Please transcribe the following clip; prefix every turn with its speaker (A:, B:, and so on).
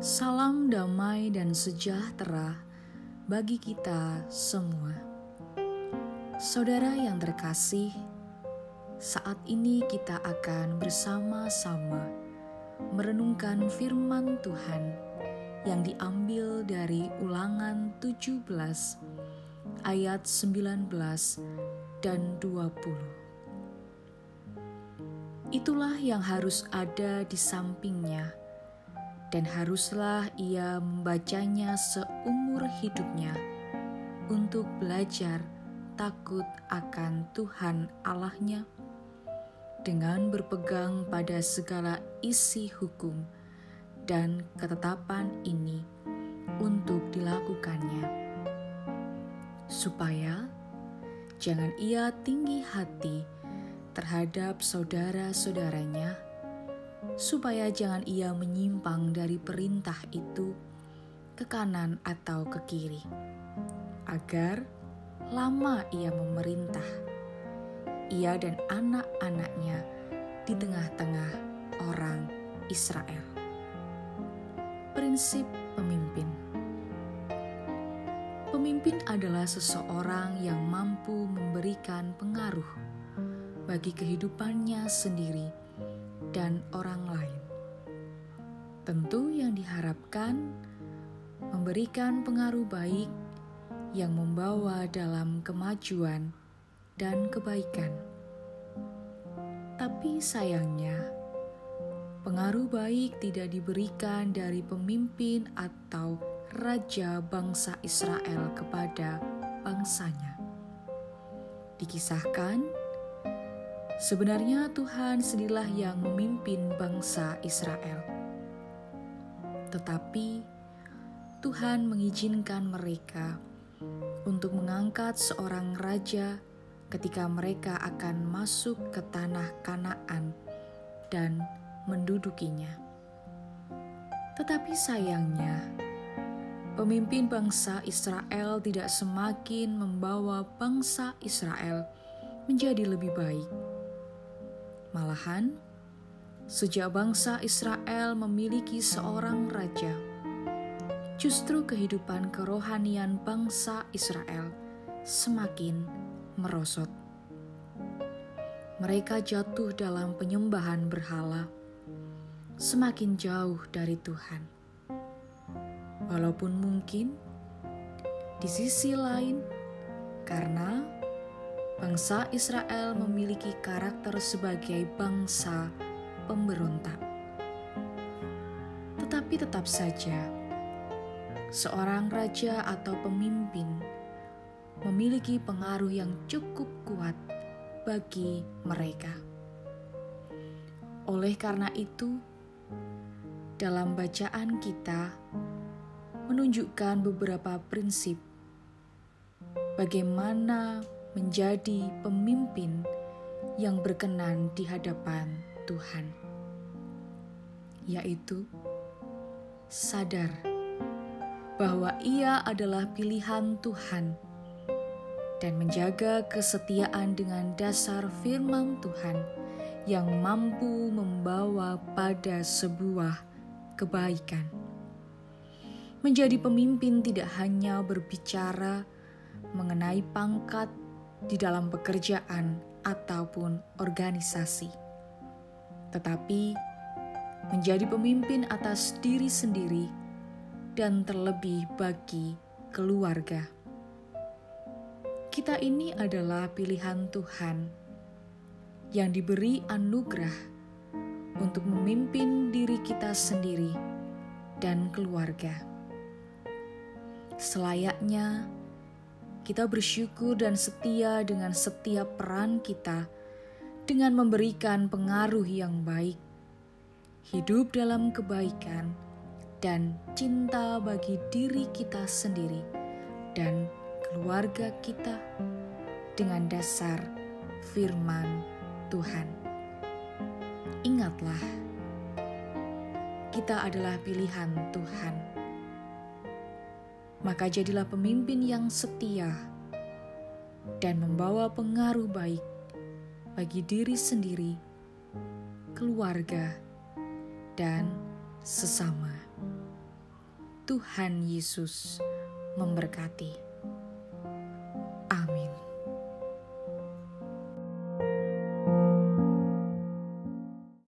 A: Salam damai dan sejahtera bagi kita semua. Saudara yang terkasih, saat ini kita akan bersama-sama merenungkan firman Tuhan yang diambil dari Ulangan 17 ayat 19 dan 20. Itulah yang harus ada di sampingnya dan haruslah ia membacanya seumur hidupnya untuk belajar takut akan Tuhan Allahnya. Dengan berpegang pada segala isi hukum dan ketetapan ini untuk dilakukannya supaya jangan ia tinggi hati terhadap saudara-saudaranya supaya jangan ia menyimpang dari perintah itu ke kanan atau ke kiri, agar lama ia memerintah, ia dan anak-anaknya di tengah-tengah orang Israel. Prinsip pemimpin Pemimpin adalah seseorang yang mampu memberikan pengaruh bagi kehidupannya sendiri dan orang lain. Tentu yang diharapkan memberikan pengaruh baik yang membawa dalam kemajuan dan kebaikan. Tapi sayangnya, pengaruh baik tidak diberikan dari pemimpin atau raja bangsa Israel kepada bangsanya. Dikisahkan, Sebenarnya Tuhan sendirilah yang memimpin bangsa Israel. Tetapi Tuhan mengizinkan mereka untuk mengangkat seorang raja ketika mereka akan masuk ke tanah Kanaan dan mendudukinya. Tetapi sayangnya, pemimpin bangsa Israel tidak semakin membawa bangsa Israel menjadi lebih baik Malahan, sejak bangsa Israel memiliki seorang raja, justru kehidupan kerohanian bangsa Israel semakin merosot. Mereka jatuh dalam penyembahan berhala, semakin jauh dari Tuhan. Walaupun mungkin di sisi lain, karena bangsa Israel memiliki karakter sebagai bangsa pemberontak. Tetapi tetap saja, seorang raja atau pemimpin memiliki pengaruh yang cukup kuat bagi mereka. Oleh karena itu, dalam bacaan kita menunjukkan beberapa prinsip bagaimana menjadi pemimpin yang berkenan di hadapan Tuhan, yaitu sadar bahwa Ia adalah pilihan Tuhan dan menjaga kesetiaan dengan dasar firman Tuhan yang mampu membawa pada sebuah kebaikan. Menjadi pemimpin tidak hanya berbicara mengenai pangkat di dalam pekerjaan ataupun organisasi, tetapi menjadi pemimpin atas diri sendiri dan terlebih bagi keluarga. Kita ini adalah pilihan Tuhan yang diberi anugerah untuk memimpin diri kita sendiri dan keluarga. Selayaknya kita bersyukur dan setia dengan setiap peran kita dengan memberikan pengaruh yang baik, hidup dalam kebaikan, dan cinta bagi diri kita sendiri dan keluarga kita dengan dasar firman Tuhan. Ingatlah, kita adalah pilihan Tuhan maka jadilah pemimpin yang setia dan membawa pengaruh baik bagi diri sendiri, keluarga, dan sesama. Tuhan Yesus memberkati.